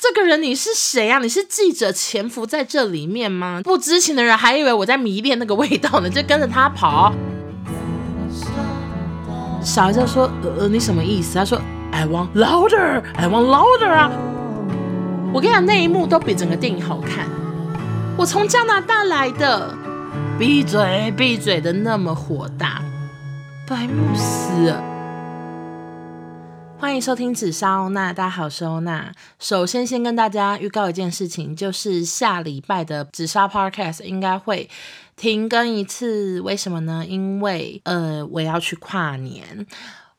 这个人你是谁啊？你是记者潜伏在这里面吗？不知情的人还以为我在迷恋那个味道呢，就跟着他跑。小孩就说：“呃，你什么意思？”他说：“I want louder, I want louder 啊！”我跟你讲，那一幕都比整个电影好看。我从加拿大来的，闭嘴，闭嘴的那么火大，白慕斯。欢迎收听紫砂欧娜，大家好，我是欧娜。首先，先跟大家预告一件事情，就是下礼拜的紫砂 Podcast 应该会停更一次。为什么呢？因为呃，我要去跨年。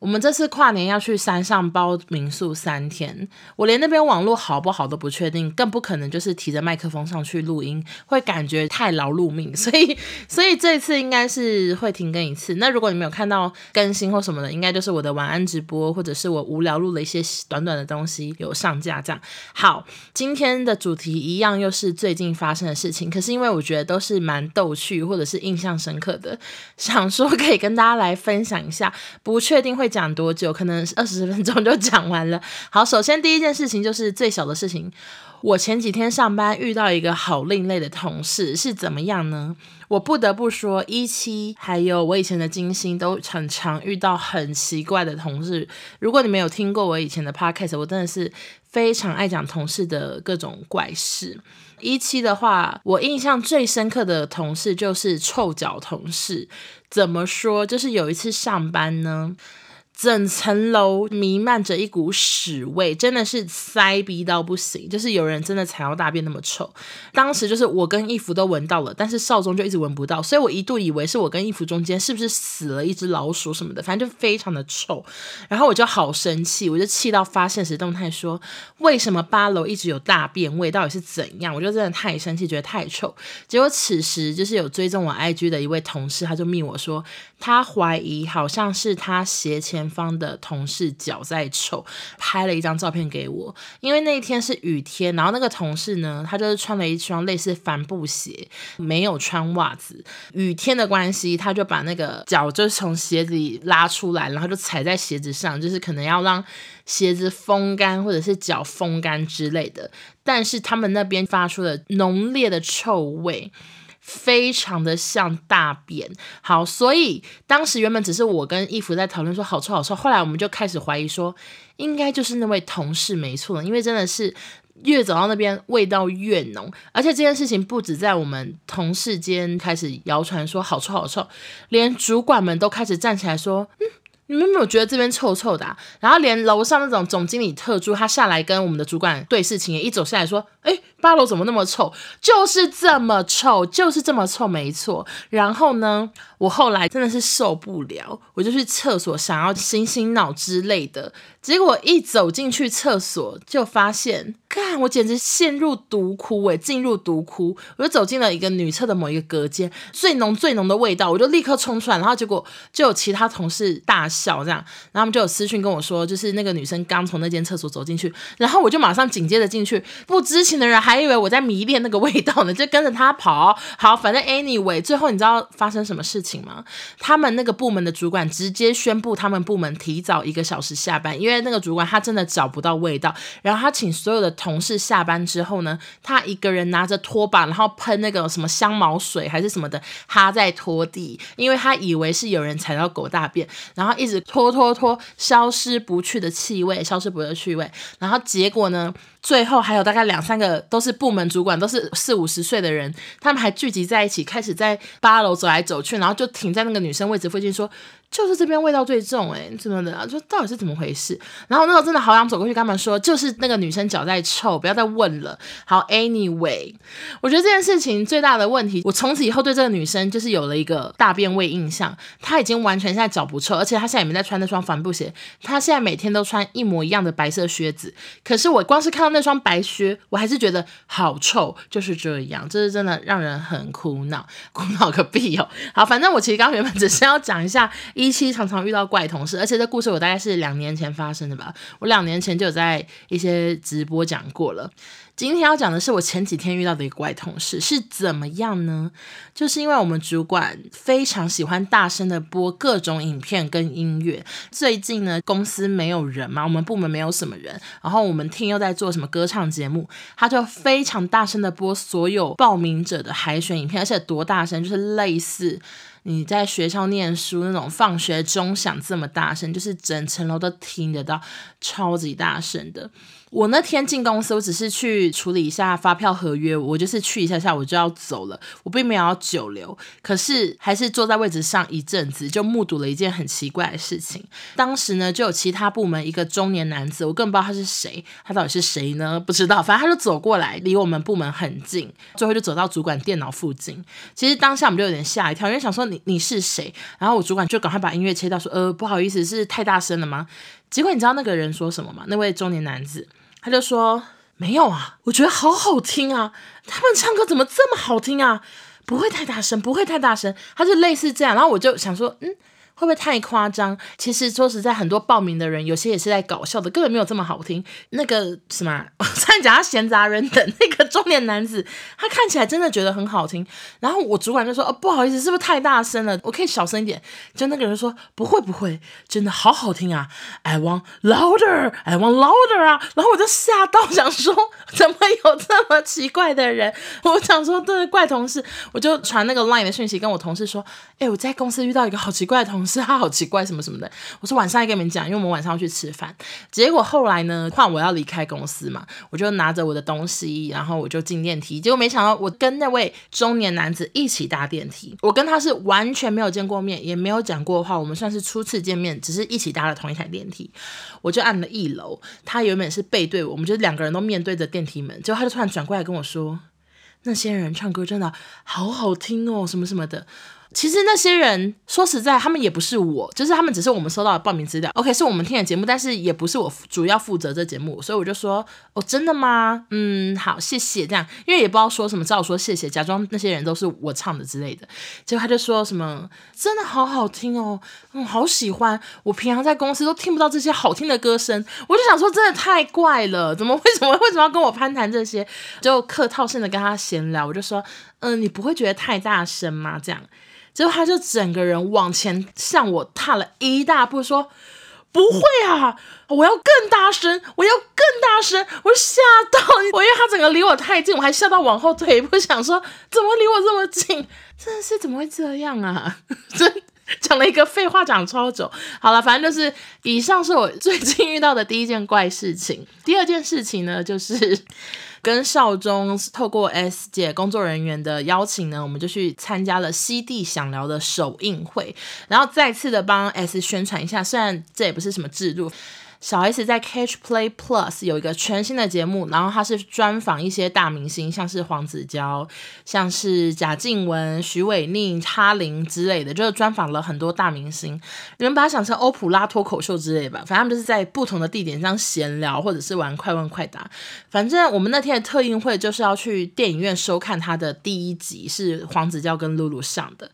我们这次跨年要去山上包民宿三天，我连那边网络好不好都不确定，更不可能就是提着麦克风上去录音，会感觉太劳碌命，所以 所以这次应该是会停更一次。那如果你没有看到更新或什么的，应该就是我的晚安直播，或者是我无聊录了一些短短的东西有上架这样。好，今天的主题一样又是最近发生的事情，可是因为我觉得都是蛮逗趣或者是印象深刻的，想说可以跟大家来分享一下，不确定会。讲多久？可能二十分钟就 讲完了。好，首先第一件事情就是最小的事情。我前几天上班遇到一个好另类的同事，是怎么样呢？我不得不说，一期还有我以前的金星都很常遇到很奇怪的同事。如果你没有听过我以前的 podcast，我真的是非常爱讲同事的各种怪事。一期的话，我印象最深刻的同事就是臭脚同事。怎么说？就是有一次上班呢。整层楼弥漫着一股屎味，真的是塞逼到不行。就是有人真的踩到大便那么臭，当时就是我跟义父都闻到了，但是少宗就一直闻不到，所以我一度以为是我跟义父中间是不是死了一只老鼠什么的，反正就非常的臭。然后我就好生气，我就气到发现时动态说，为什么八楼一直有大便味，到底是怎样？我就真的太生气，觉得太臭。结果此时就是有追踪我 IG 的一位同事，他就密我说，他怀疑好像是他斜前。方的同事脚在臭，拍了一张照片给我。因为那一天是雨天，然后那个同事呢，他就是穿了一双类似帆布鞋，没有穿袜子。雨天的关系，他就把那个脚就从鞋子里拉出来，然后就踩在鞋子上，就是可能要让鞋子风干或者是脚风干之类的。但是他们那边发出了浓烈的臭味。非常的像大便，好，所以当时原本只是我跟义福在讨论说好臭好臭，后来我们就开始怀疑说，应该就是那位同事没错，因为真的是越走到那边味道越浓，而且这件事情不止在我们同事间开始谣传说好臭好臭，连主管们都开始站起来说，嗯，你们有没有觉得这边臭臭的啊？然后连楼上那种总经理特助他下来跟我们的主管对事情，一走下来说，哎。八楼怎么那么臭？就是这么臭，就是这么臭，没错。然后呢，我后来真的是受不了，我就去厕所想要醒醒脑之类的。结果一走进去厕所，就发现，看我简直陷入毒窟诶，进入毒窟。我就走进了一个女厕的某一个隔间，最浓最浓的味道，我就立刻冲出来。然后结果就有其他同事大笑，这样，然后他们就有私讯跟我说，就是那个女生刚从那间厕所走进去，然后我就马上紧接着进去，不知情的人还。以为我在迷恋那个味道呢，就跟着他跑。好，反正 anyway，最后你知道发生什么事情吗？他们那个部门的主管直接宣布他们部门提早一个小时下班，因为那个主管他真的找不到味道。然后他请所有的同事下班之后呢，他一个人拿着拖把，然后喷那个什么香茅水还是什么的，他在拖地，因为他以为是有人踩到狗大便，然后一直拖拖拖，消失不去的气味，消失不去的气味。然后结果呢？最后还有大概两三个都是部门主管，都是四五十岁的人，他们还聚集在一起，开始在八楼走来走去，然后就停在那个女生位置附近说。就是这边味道最重哎，怎么的啊？就到底是怎么回事？然后那时候真的好想走过去跟他们说，就是那个女生脚在臭，不要再问了。好，anyway，我觉得这件事情最大的问题，我从此以后对这个女生就是有了一个大便味印象。她已经完全现在脚不臭，而且她现在也没在穿那双帆布鞋，她现在每天都穿一模一样的白色靴子。可是我光是看到那双白靴，我还是觉得好臭，就是这样，这是真的让人很苦恼，苦恼个屁哦。好，反正我其实刚原本只是要讲一下。一期常常遇到怪同事，而且这故事我大概是两年前发生的吧。我两年前就有在一些直播讲过了。今天要讲的是我前几天遇到的一个怪同事是怎么样呢？就是因为我们主管非常喜欢大声的播各种影片跟音乐。最近呢，公司没有人嘛，我们部门没有什么人，然后我们听又在做什么歌唱节目，他就非常大声的播所有报名者的海选影片，而且多大声，就是类似你在学校念书那种放学钟响这么大声，就是整层楼都听得到，超级大声的。我那天进公司，我只是去处理一下发票合约，我就是去一下下我就要走了，我并没有要久留，可是还是坐在位置上一阵子，就目睹了一件很奇怪的事情。当时呢，就有其他部门一个中年男子，我更不知道他是谁，他到底是谁呢？不知道，反正他就走过来，离我们部门很近，最后就走到主管电脑附近。其实当下我们就有点吓一跳，因为想说你你是谁？然后我主管就赶快把音乐切掉说，呃，不好意思，是太大声了吗？结果你知道那个人说什么吗？那位中年男子。他就说没有啊，我觉得好好听啊，他们唱歌怎么这么好听啊？不会太大声，不会太大声，他就类似这样。然后我就想说，嗯。会不会太夸张？其实说实在，很多报名的人有些也是在搞笑的，根本没有这么好听。那个什么，我 差点讲他闲杂人等，那个中年男子，他看起来真的觉得很好听。然后我主管就说：“哦，不好意思，是不是太大声了？我可以小声一点。”就那个人说：“不会不会，真的好好听啊！I want louder, I want louder 啊！”然后我就吓到，想说怎么有这么奇怪的人？我想说这是怪同事，我就传那个 line 的讯息跟我同事说：“哎，我在公司遇到一个好奇怪的同事。”是他好奇怪什么什么的，我说晚上再跟你们讲，因为我们晚上要去吃饭。结果后来呢，换我要离开公司嘛，我就拿着我的东西，然后我就进电梯。结果没想到，我跟那位中年男子一起搭电梯。我跟他是完全没有见过面，也没有讲过话，我们算是初次见面，只是一起搭了同一台电梯。我就按了一楼，他原本是背对我，我们就两个人都面对着电梯门。结果他就突然转过来跟我说：“那些人唱歌真的好好听哦，什么什么的。”其实那些人说实在，他们也不是我，就是他们只是我们收到的报名资料。OK，是我们听的节目，但是也不是我主要负责这节目，所以我就说哦，真的吗？嗯，好，谢谢这样，因为也不知道说什么，只好说谢谢，假装那些人都是我唱的之类的。结果他就说什么真的好好听哦，嗯，好喜欢。我平常在公司都听不到这些好听的歌声，我就想说真的太怪了，怎么为什么为什么要跟我攀谈这些？就客套性的跟他闲聊，我就说嗯，你不会觉得太大声吗？这样。结果他就整个人往前向我踏了一大步，说：“不会啊，我要更大声，我要更大声！”我吓到我，因为他整个离我太近，我还吓到往后退一步，想说怎么离我这么近？真的是怎么会这样啊？真讲了一个废话，讲超久。好了，反正就是以上是我最近遇到的第一件怪事情。第二件事情呢，就是。跟少中透过 S 姐工作人员的邀请呢，我们就去参加了西地想聊的首映会，然后再次的帮 S 宣传一下，虽然这也不是什么制度。小 S 在 Catch Play Plus 有一个全新的节目，然后他是专访一些大明星，像是黄子佼，像是贾静雯、许玮宁、哈林之类的，就是专访了很多大明星。你们把它想成欧普拉脱口秀之类吧，反正他们就是在不同的地点这样闲聊，或者是玩快问快答。反正我们那天的特映会就是要去电影院收看他的第一集，是黄子佼跟露露上的。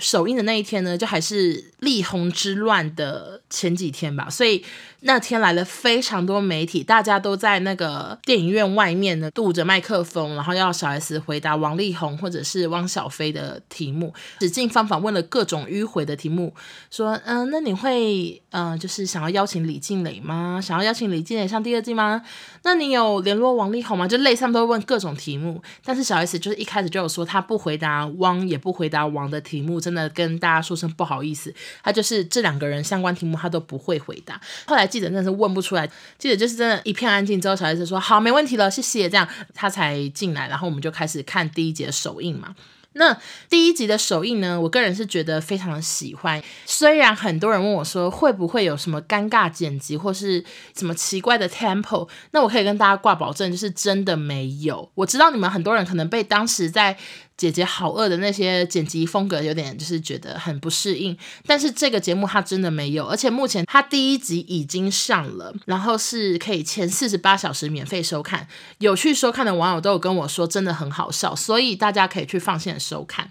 首映的那一天呢，就还是力宏之乱的前几天吧，所以那天来了非常多媒体，大家都在那个电影院外面呢，堵着麦克风，然后要小 S 回答王力宏或者是汪小菲的题目，使尽方法问了各种迂回的题目，说，嗯、那你会，嗯、就是想要邀请李静蕾吗？想要邀请李静蕾上第二季吗？那你有联络王力宏吗？就类似他们都会问各种题目，但是小 S 就是一开始就有说他不回答汪，也不回答王的题目。真的跟大家说声不好意思，他就是这两个人相关题目他都不会回答。后来记者真的是问不出来，记者就是真的一片安静之后，小孩子说好，没问题了，谢谢，这样他才进来，然后我们就开始看第一集首映嘛。那第一集的首映呢，我个人是觉得非常的喜欢。虽然很多人问我说会不会有什么尴尬剪辑或是什么奇怪的 tempo，那我可以跟大家挂保证，就是真的没有。我知道你们很多人可能被当时在姐姐好饿的那些剪辑风格有点就是觉得很不适应，但是这个节目它真的没有，而且目前它第一集已经上了，然后是可以前四十八小时免费收看，有去收看的网友都有跟我说真的很好笑，所以大家可以去放线收看。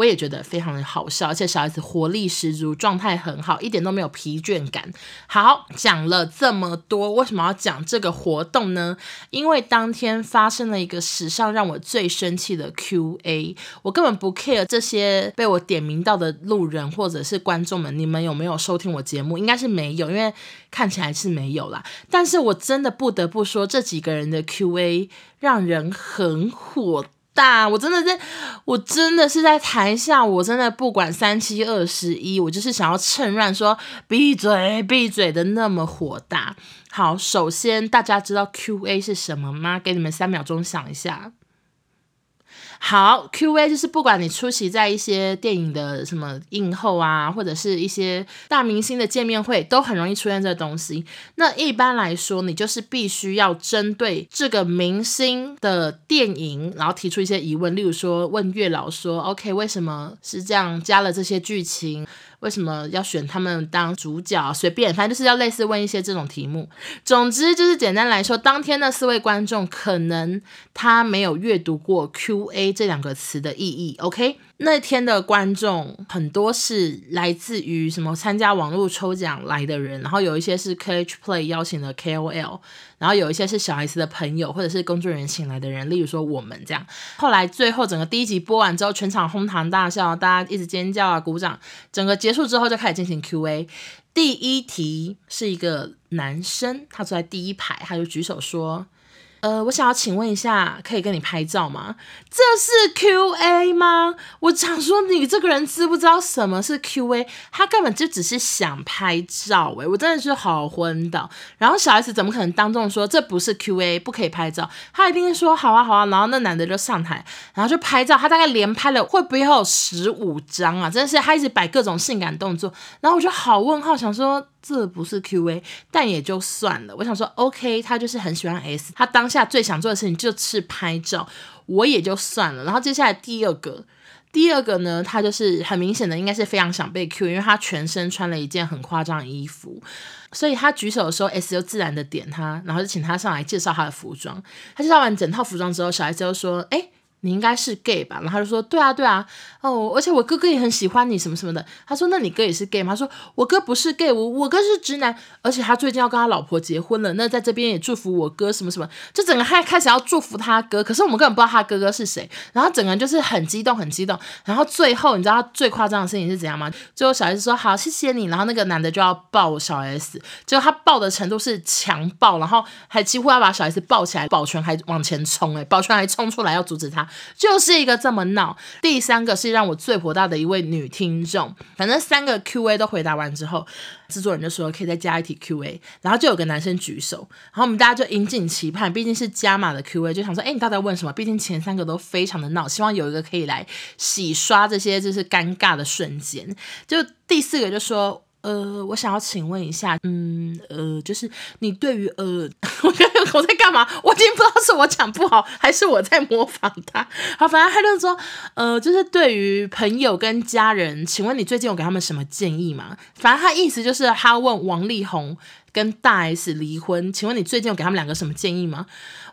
我也觉得非常的好笑，而且小 S 活力十足，状态很好，一点都没有疲倦感。好，讲了这么多，为什么要讲这个活动呢？因为当天发生了一个史上让我最生气的 Q&A，我根本不 care 这些被我点名到的路人或者是观众们，你们有没有收听我节目？应该是没有，因为看起来是没有啦。但是我真的不得不说，这几个人的 Q&A 让人很火。大，我真的是，我真的是在台下，我真的不管三七二十一，我就是想要趁乱说闭嘴闭嘴的那么火大。好，首先大家知道 Q&A 是什么吗？给你们三秒钟想一下。好，Q&A 就是不管你出席在一些电影的什么映后啊，或者是一些大明星的见面会，都很容易出现这东西。那一般来说，你就是必须要针对这个明星的电影，然后提出一些疑问，例如说问月老说：“OK，为什么是这样加了这些剧情？”为什么要选他们当主角？随便，反正就是要类似问一些这种题目。总之就是简单来说，当天的四位观众可能他没有阅读过 “Q&A” 这两个词的意义。OK。那天的观众很多是来自于什么参加网络抽奖来的人，然后有一些是 KH Play 邀请的 KOL，然后有一些是小 S 的朋友或者是工作人员请来的人，例如说我们这样。后来最后整个第一集播完之后，全场哄堂大笑，大家一直尖叫啊鼓掌。整个结束之后就开始进行 QA。第一题是一个男生，他坐在第一排，他就举手说。呃，我想要请问一下，可以跟你拍照吗？这是 Q&A 吗？我想说，你这个人知不知道什么是 Q&A？他根本就只是想拍照，诶，我真的是好昏倒。然后小 S 怎么可能当众说这不是 Q&A，不可以拍照？他一定说好啊好啊。然后那男的就上台，然后就拍照，他大概连拍了会不会有十五张啊？真的是他一直摆各种性感动作，然后我就好问号，想说。这不是 Q&A，但也就算了。我想说，OK，他就是很喜欢 S，他当下最想做的事情就是拍照，我也就算了。然后接下来第二个，第二个呢，他就是很明显的应该是非常想被 Q，因为他全身穿了一件很夸张的衣服，所以他举手的时候，S 就自然的点他，然后就请他上来介绍他的服装。他介绍完整套服装之后，小 S 就说：“哎。”你应该是 gay 吧？然后他就说：“对啊，对啊，哦，而且我哥哥也很喜欢你，什么什么的。”他说：“那你哥也是 gay 吗？”他说：“我哥不是 gay，我我哥是直男，而且他最近要跟他老婆结婚了。那在这边也祝福我哥什么什么，就整个还开始要祝福他哥。可是我们根本不知道他哥哥是谁。然后整个人就是很激动，很激动。然后最后你知道他最夸张的事情是怎样吗？最后小 S 说：好，谢谢你。然后那个男的就要抱小 S，结果他抱的程度是强抱，然后还几乎要把小 S 抱起来，保全还往前冲，诶，保全还冲出来要阻止他，就是一个。这么闹，第三个是让我最火大的一位女听众。反正三个 Q&A 都回答完之后，制作人就说可以再加一题 Q&A，然后就有个男生举手，然后我们大家就引颈期盼，毕竟是加码的 Q&A，就想说，哎，你到底要问什么？毕竟前三个都非常的闹，希望有一个可以来洗刷这些就是尴尬的瞬间。就第四个就说。呃，我想要请问一下，嗯，呃，就是你对于呃，我刚刚我在干嘛？我已经不知道是我讲不好，还是我在模仿他。好，反正他就说，呃，就是对于朋友跟家人，请问你最近有给他们什么建议吗？反正他意思就是他问王力宏跟大 S 离婚，请问你最近有给他们两个什么建议吗？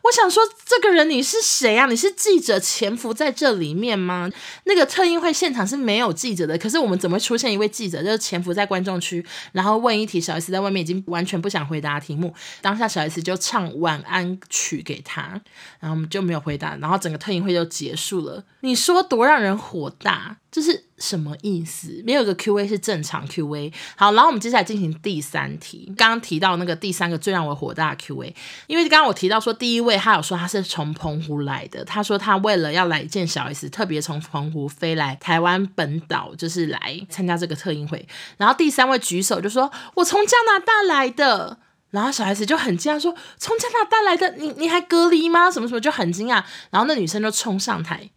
我想说，这个人你是谁啊？你是记者潜伏在这里面吗？那个特映会现场是没有记者的，可是我们怎么会出现一位记者，就是潜伏在观众区，然后问一题，小 S 在外面已经完全不想回答题目，当下小 S 就唱晚安曲给他，然后我们就没有回答，然后整个特映会就结束了。你说多让人火大？这是什么意思？没有个 Q&A 是正常 Q&A。好，然后我们接下来进行第三题。刚刚提到那个第三个最让我火大的 Q&A，因为刚刚我提到说第一位他有说他是从澎湖来的，他说他为了要来见小 S，特别从澎湖飞来台湾本岛，就是来参加这个特映会。然后第三位举手就说：“我从加拿大来的。”然后小 S 就很惊讶说：“从加拿大来的，你你还隔离吗？什么什么？”就很惊讶。然后那女生就冲上台。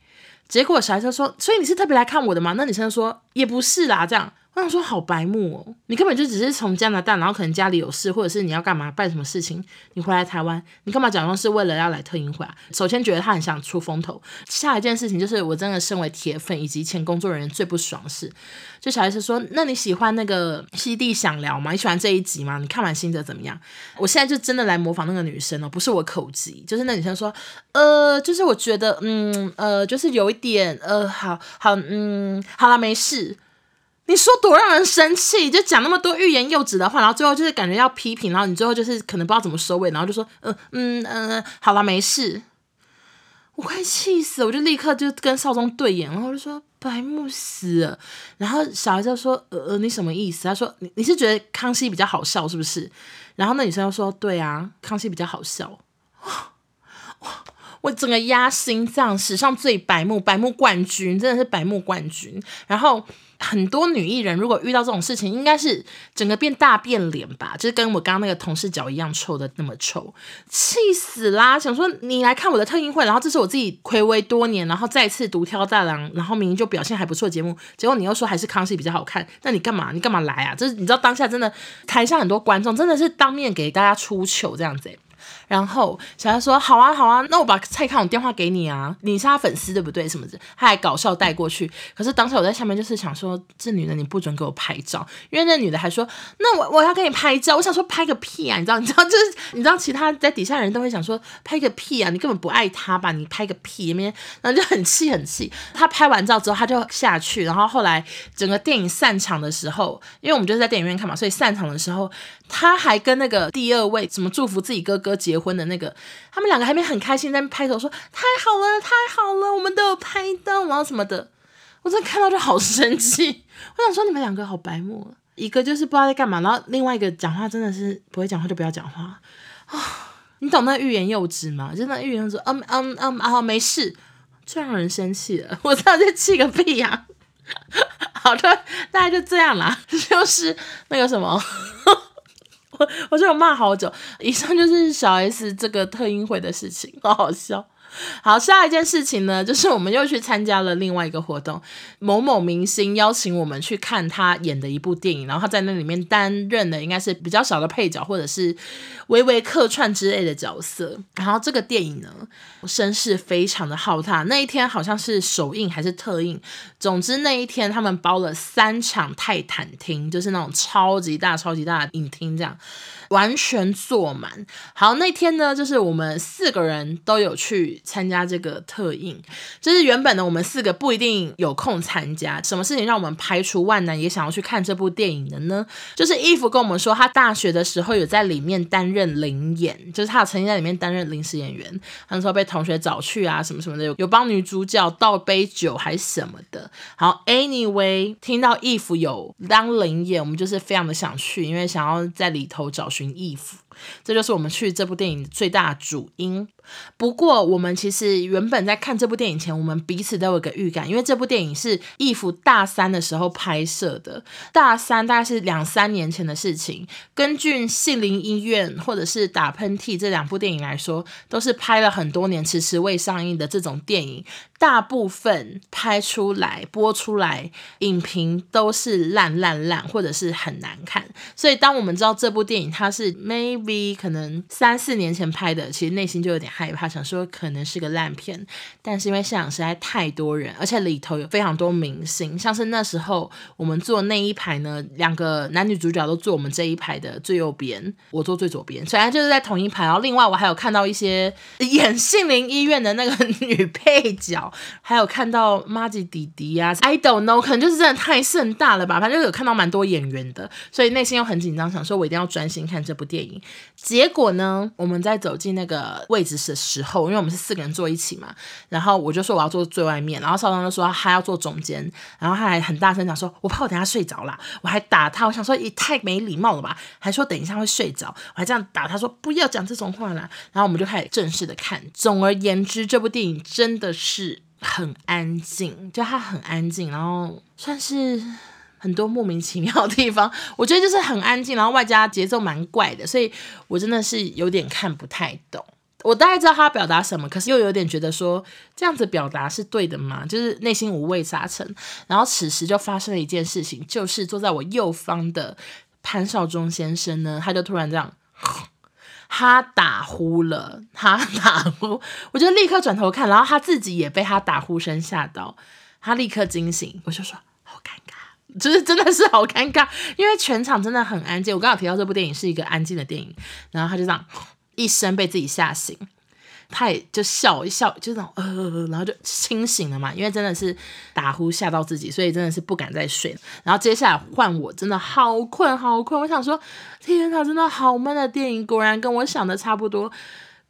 结果小孩就说：“所以你是特别来看我的吗？”那女生说：“也不是啦。”这样，我我说好白目哦，你根本就只是从加拿大，然后可能家里有事，或者是你要干嘛办什么事情，你回来台湾，你干嘛假装是为了要来特映会啊？首先觉得他很想出风头，下一件事情就是我真的身为铁粉以及前工作人员最不爽的是，就小 S 说，那你喜欢那个西地想聊吗？你喜欢这一集吗？你看完心得怎么样？我现在就真的来模仿那个女生哦，不是我口急，就是那女生说，呃，就是我觉得，嗯，呃，就是有一点，呃，好好，嗯，好了，没事。你说多让人生气，就讲那么多欲言又止的话，然后最后就是感觉要批评，然后你最后就是可能不知道怎么收尾，然后就说嗯嗯嗯，好了，没事。我快气死了，我就立刻就跟少宗对眼，然后就说白目死了。然后小孩就说呃呃，你什么意思？他说你你是觉得康熙比较好笑是不是？然后那女生又说对啊，康熙比较好笑。我整个压心脏，史上最白目，白目冠军，真的是白目冠军。然后。很多女艺人如果遇到这种事情，应该是整个变大变脸吧，就是跟我刚刚那个同事脚一样臭的那么臭，气死啦！想说你来看我的特映会，然后这是我自己睽违多年，然后再次独挑大梁，然后明明就表现还不错的节目，结果你又说还是康熙比较好看，那你干嘛？你干嘛来啊？就是你知道当下真的台下很多观众真的是当面给大家出糗这样子。然后小孩说：“好啊，好啊，那我把蔡康永电话给你啊，你是他粉丝对不对？什么的，他还搞笑带过去。可是当时我在下面就是想说，这女的你不准给我拍照，因为那女的还说，那我我要给你拍照。我想说拍个屁啊，你知道？你知道就是你知道，其他在底下人都会想说拍个屁啊，你根本不爱他吧？你拍个屁，然后就很气很气。他拍完照之后他就下去，然后后来整个电影散场的时候，因为我们就是在电影院看嘛，所以散场的时候他还跟那个第二位怎么祝福自己哥哥结婚。的那个，他们两个还没很开心，在那拍手说太好了，太好了，我们都有拍到，然后什么的，我真的看到就好生气。我想说你们两个好白目，一个就是不知道在干嘛，然后另外一个讲话真的是不会讲话就不要讲话啊！你懂那欲言又止吗？就那欲言又止，嗯嗯嗯啊，没事，最让人生气了。我知道这气个屁呀、好的，大概就这样啦，就是那个什么。我就骂好久，以上就是小 S 这个特映会的事情，好好笑。好，下一件事情呢，就是我们又去参加了另外一个活动，某某明星邀请我们去看他演的一部电影，然后他在那里面担任的应该是比较小的配角，或者是微微客串之类的角色。然后这个电影呢，声势非常的浩大，那一天好像是首映还是特映，总之那一天他们包了三场泰坦厅，就是那种超级大、超级大的影厅，这样。完全坐满。好，那天呢，就是我们四个人都有去参加这个特映。就是原本呢，我们四个不一定有空参加。什么事情让我们排除万难也想要去看这部电影的呢？就是义父跟我们说，他大学的时候有在里面担任临演，就是他曾经在里面担任临时演员。那时候被同学找去啊，什么什么的，有有帮女主角倒杯酒还是什么的。好，anyway，听到义父有当临演，我们就是非常的想去，因为想要在里头找寻义父。这就是我们去这部电影最大主因。不过，我们其实原本在看这部电影前，我们彼此都有个预感，因为这部电影是义父大三的时候拍摄的。大三大概是两三年前的事情。根据《杏林医院》或者是《打喷嚏》这两部电影来说，都是拍了很多年迟迟未上映的这种电影。大部分拍出来播出来，影评都是烂烂烂，或者是很难看。所以，当我们知道这部电影它是 maybe 可能三四年前拍的，其实内心就有点害怕，想说可能是个烂片。但是因为现场实在太多人，而且里头有非常多明星，像是那时候我们坐那一排呢，两个男女主角都坐我们这一排的最右边，我坐最左边，虽然就是在同一排。然后另外我还有看到一些 演杏林医院的那个 女配角。还有看到麻吉弟弟、啊，I don't know，可能就是真的太盛大了吧，反正有看到蛮多演员的，所以内心又很紧张，想说我一定要专心看这部电影。结果呢，我们在走进那个位置的时候，因为我们是四个人坐一起嘛，然后我就说我要坐最外面，然后少东就说他要坐中间，然后他还很大声讲说，我怕我等下睡着啦，我还打他，我想说也太没礼貌了吧，还说等一下会睡着，我还这样打他说不要讲这种话啦，然后我们就开始正式的看。总而言之，这部电影真的是。很安静，就它很安静，然后算是很多莫名其妙的地方。我觉得就是很安静，然后外加节奏蛮怪的，所以我真的是有点看不太懂。我大概知道他表达什么，可是又有点觉得说这样子表达是对的吗？就是内心五味杂陈。然后此时就发生了一件事情，就是坐在我右方的潘少忠先生呢，他就突然这样，他打呼了，他打呼，我就立刻转头看，然后他自己也被他打呼声吓到，他立刻惊醒，我就说好尴尬，就是真的是好尴尬，因为全场真的很安静。我刚好提到这部电影是一个安静的电影，然后他就这样。一声被自己吓醒，他也就笑一笑，就那种呃，然后就清醒了嘛。因为真的是打呼吓到自己，所以真的是不敢再睡。然后接下来换我，真的好困好困。我想说，天哪，真的好闷的电影，果然跟我想的差不多。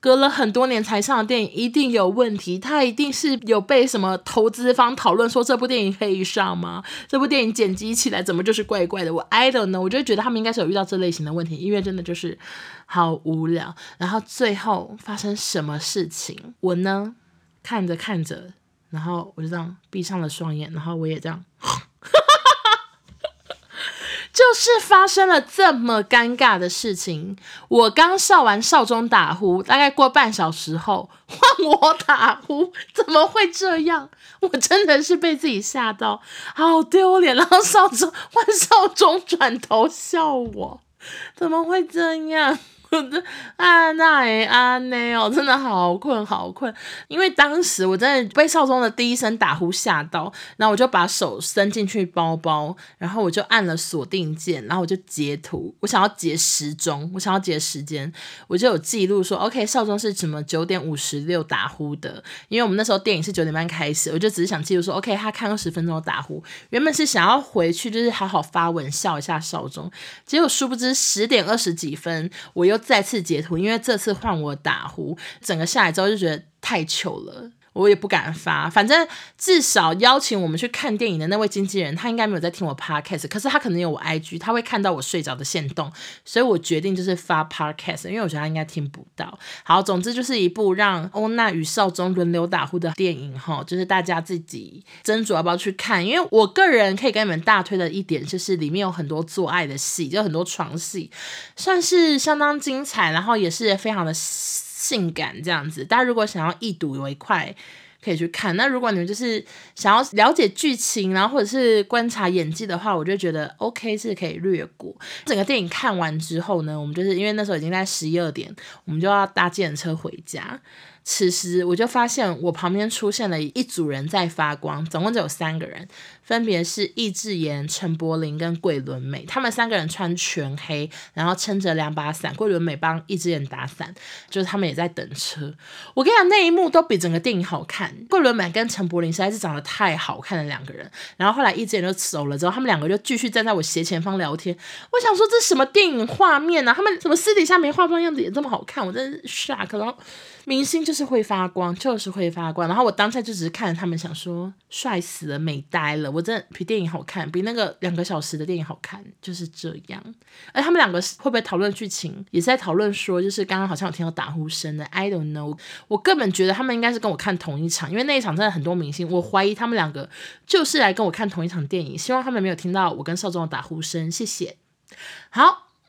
隔了很多年才上的电影一定有问题，他一定是有被什么投资方讨论说这部电影可以上吗？这部电影剪辑起来怎么就是怪怪的？我 I don't know，我就觉得他们应该是有遇到这类型的问题，因为真的就是好无聊。然后最后发生什么事情？我呢看着看着，然后我就这样闭上了双眼，然后我也这样。就是发生了这么尴尬的事情。我刚笑完少中打呼，大概过半小时后换我打呼，怎么会这样？我真的是被自己吓到，好丢脸。然后少中换少中转头笑我，怎么会这样？啊，那哎啊，那哦，真的好困好困，因为当时我真的被少宗的第一声打呼吓到，然后我就把手伸进去包包，然后我就按了锁定键，然后我就截图，我想要截时钟，我想要截时间，我就有记录说，OK，少宗是什么九点五十六打呼的，因为我们那时候电影是九点半开始，我就只是想记录说，OK，他看二十分钟打呼，原本是想要回去就是好好发文笑一下少宗，结果殊不知十点二十几分我又。再次截图，因为这次换我打呼，整个下来之后就觉得太糗了。我也不敢发，反正至少邀请我们去看电影的那位经纪人，他应该没有在听我 podcast，可是他可能有我 IG，他会看到我睡着的线动，所以我决定就是发 podcast，因为我觉得他应该听不到。好，总之就是一部让欧娜与少宗轮流打呼的电影哈，就是大家自己斟酌要不要去看，因为我个人可以跟你们大推的一点就是里面有很多做爱的戏，就很多床戏，算是相当精彩，然后也是非常的。性感这样子，大家如果想要一睹为快，可以去看。那如果你们就是想要了解剧情，然后或者是观察演技的话，我就觉得 OK 是可以略过。整个电影看完之后呢，我们就是因为那时候已经在十一二点，我们就要搭计程车回家。此时我就发现我旁边出现了一组人在发光，总共只有三个人。分别是易智言、陈柏霖跟桂纶镁，他们三个人穿全黑，然后撑着两把伞。桂纶镁帮易智言打伞，就是他们也在等车。我跟你讲，那一幕都比整个电影好看。桂纶镁跟陈柏霖实在是长得太好看了两个人。然后后来易智言就走了之后，他们两个就继续站在我斜前方聊天。我想说，这什么电影画面啊？他们怎么私底下没化妆，样子也这么好看？我真是 shock。然后明星就是会发光，就是会发光。然后我当下就只是看着他们，想说帅死了，美呆了。我。我真的比电影好看，比那个两个小时的电影好看，就是这样。而他们两个会不会讨论剧情，也是在讨论说，就是刚刚好像有听到打呼声的。I don't know，我根本觉得他们应该是跟我看同一场，因为那一场真的很多明星，我怀疑他们两个就是来跟我看同一场电影。希望他们没有听到我跟少宗的打呼声，谢谢。好，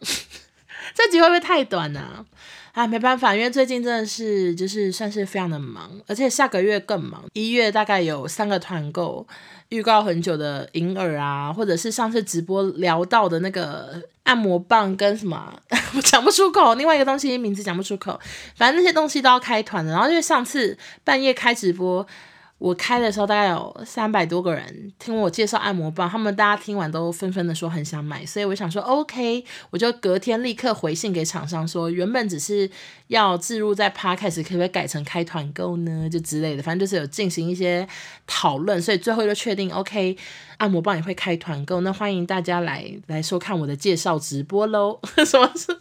这集会不会太短呢？啊，没办法，因为最近真的是就是算是非常的忙，而且下个月更忙。一月大概有三个团购，预告很久的银耳啊，或者是上次直播聊到的那个按摩棒跟什么，我讲不出口，另外一个东西名字讲不出口，反正那些东西都要开团的。然后因为上次半夜开直播。我开的时候大概有三百多个人听我介绍按摩棒，他们大家听完都纷纷的说很想买，所以我想说 OK，我就隔天立刻回信给厂商说，原本只是要置入在 Podcast，可不可以改成开团购呢？就之类的，反正就是有进行一些讨论，所以最后就确定 OK，按摩棒也会开团购，那欢迎大家来来收看我的介绍直播喽，什么是？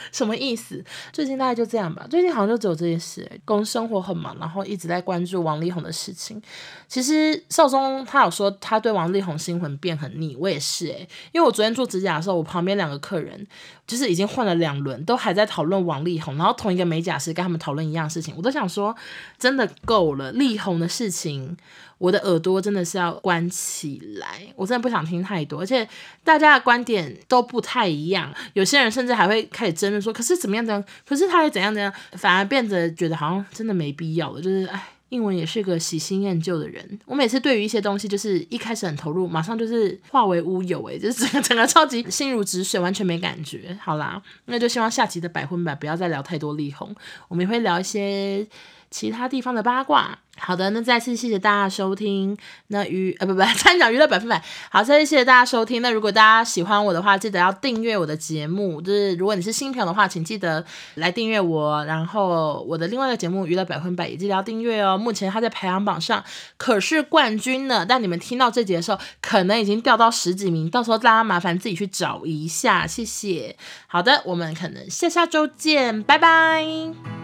什么意思？最近大概就这样吧。最近好像就只有这件事，欸，公生活很忙，然后一直在关注王力宏的事情。其实少宗他有说他对王力宏新魂变很腻，我也是诶、因为我昨天做指甲的时候，我旁边两个客人就是已经换了两轮，都还在讨论王力宏，然后同一个美甲师跟他们讨论一样事情，我都想说，真的够了，力宏的事情，我的耳朵真的是要关起来，我真的不想听太多，而且大家的观点都不太一样，有些人甚至还会开始争论说，可是怎么样怎样，可是他会怎样怎样，反而变得觉得好像真的没必要了，就是哎。英文也是个喜新厌旧的人，我每次对于一些东西就是一开始很投入，马上就是化为乌有，诶，就是整个整个超级心如止水，完全没感觉。好啦，那就希望下集的百分百不要再聊太多力宏，我们也会聊一些其他地方的八卦。好的，那再次谢谢大家收听。那娱呃不不，参讲娱乐百分百。好，再次谢谢大家收听。那如果大家喜欢我的话，记得要订阅我的节目。就是如果你是新朋友的话，请记得来订阅我。然后我的另外一个节目娱乐百分百也记得要订阅哦。目前它在排行榜上可是冠军呢，但你们听到这集的时候，可能已经掉到十几名。到时候大家麻烦自己去找一下，谢谢。好的，我们可能下下周见，拜拜。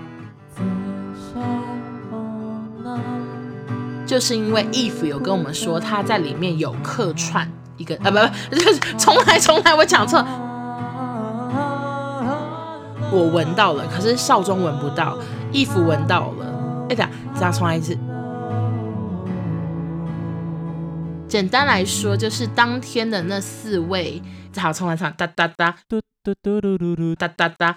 就是因为 Eve 有跟我们说他在里面有客串一个啊，不不，就是重来重来，我讲错，我闻到了，可是少中闻不到，Eve 闻到了，哎，等下再重来一次。简单来说，就是当天的那四位，好，重来唱哒哒哒，嘟嘟嘟嘟嘟嘟，哒哒哒。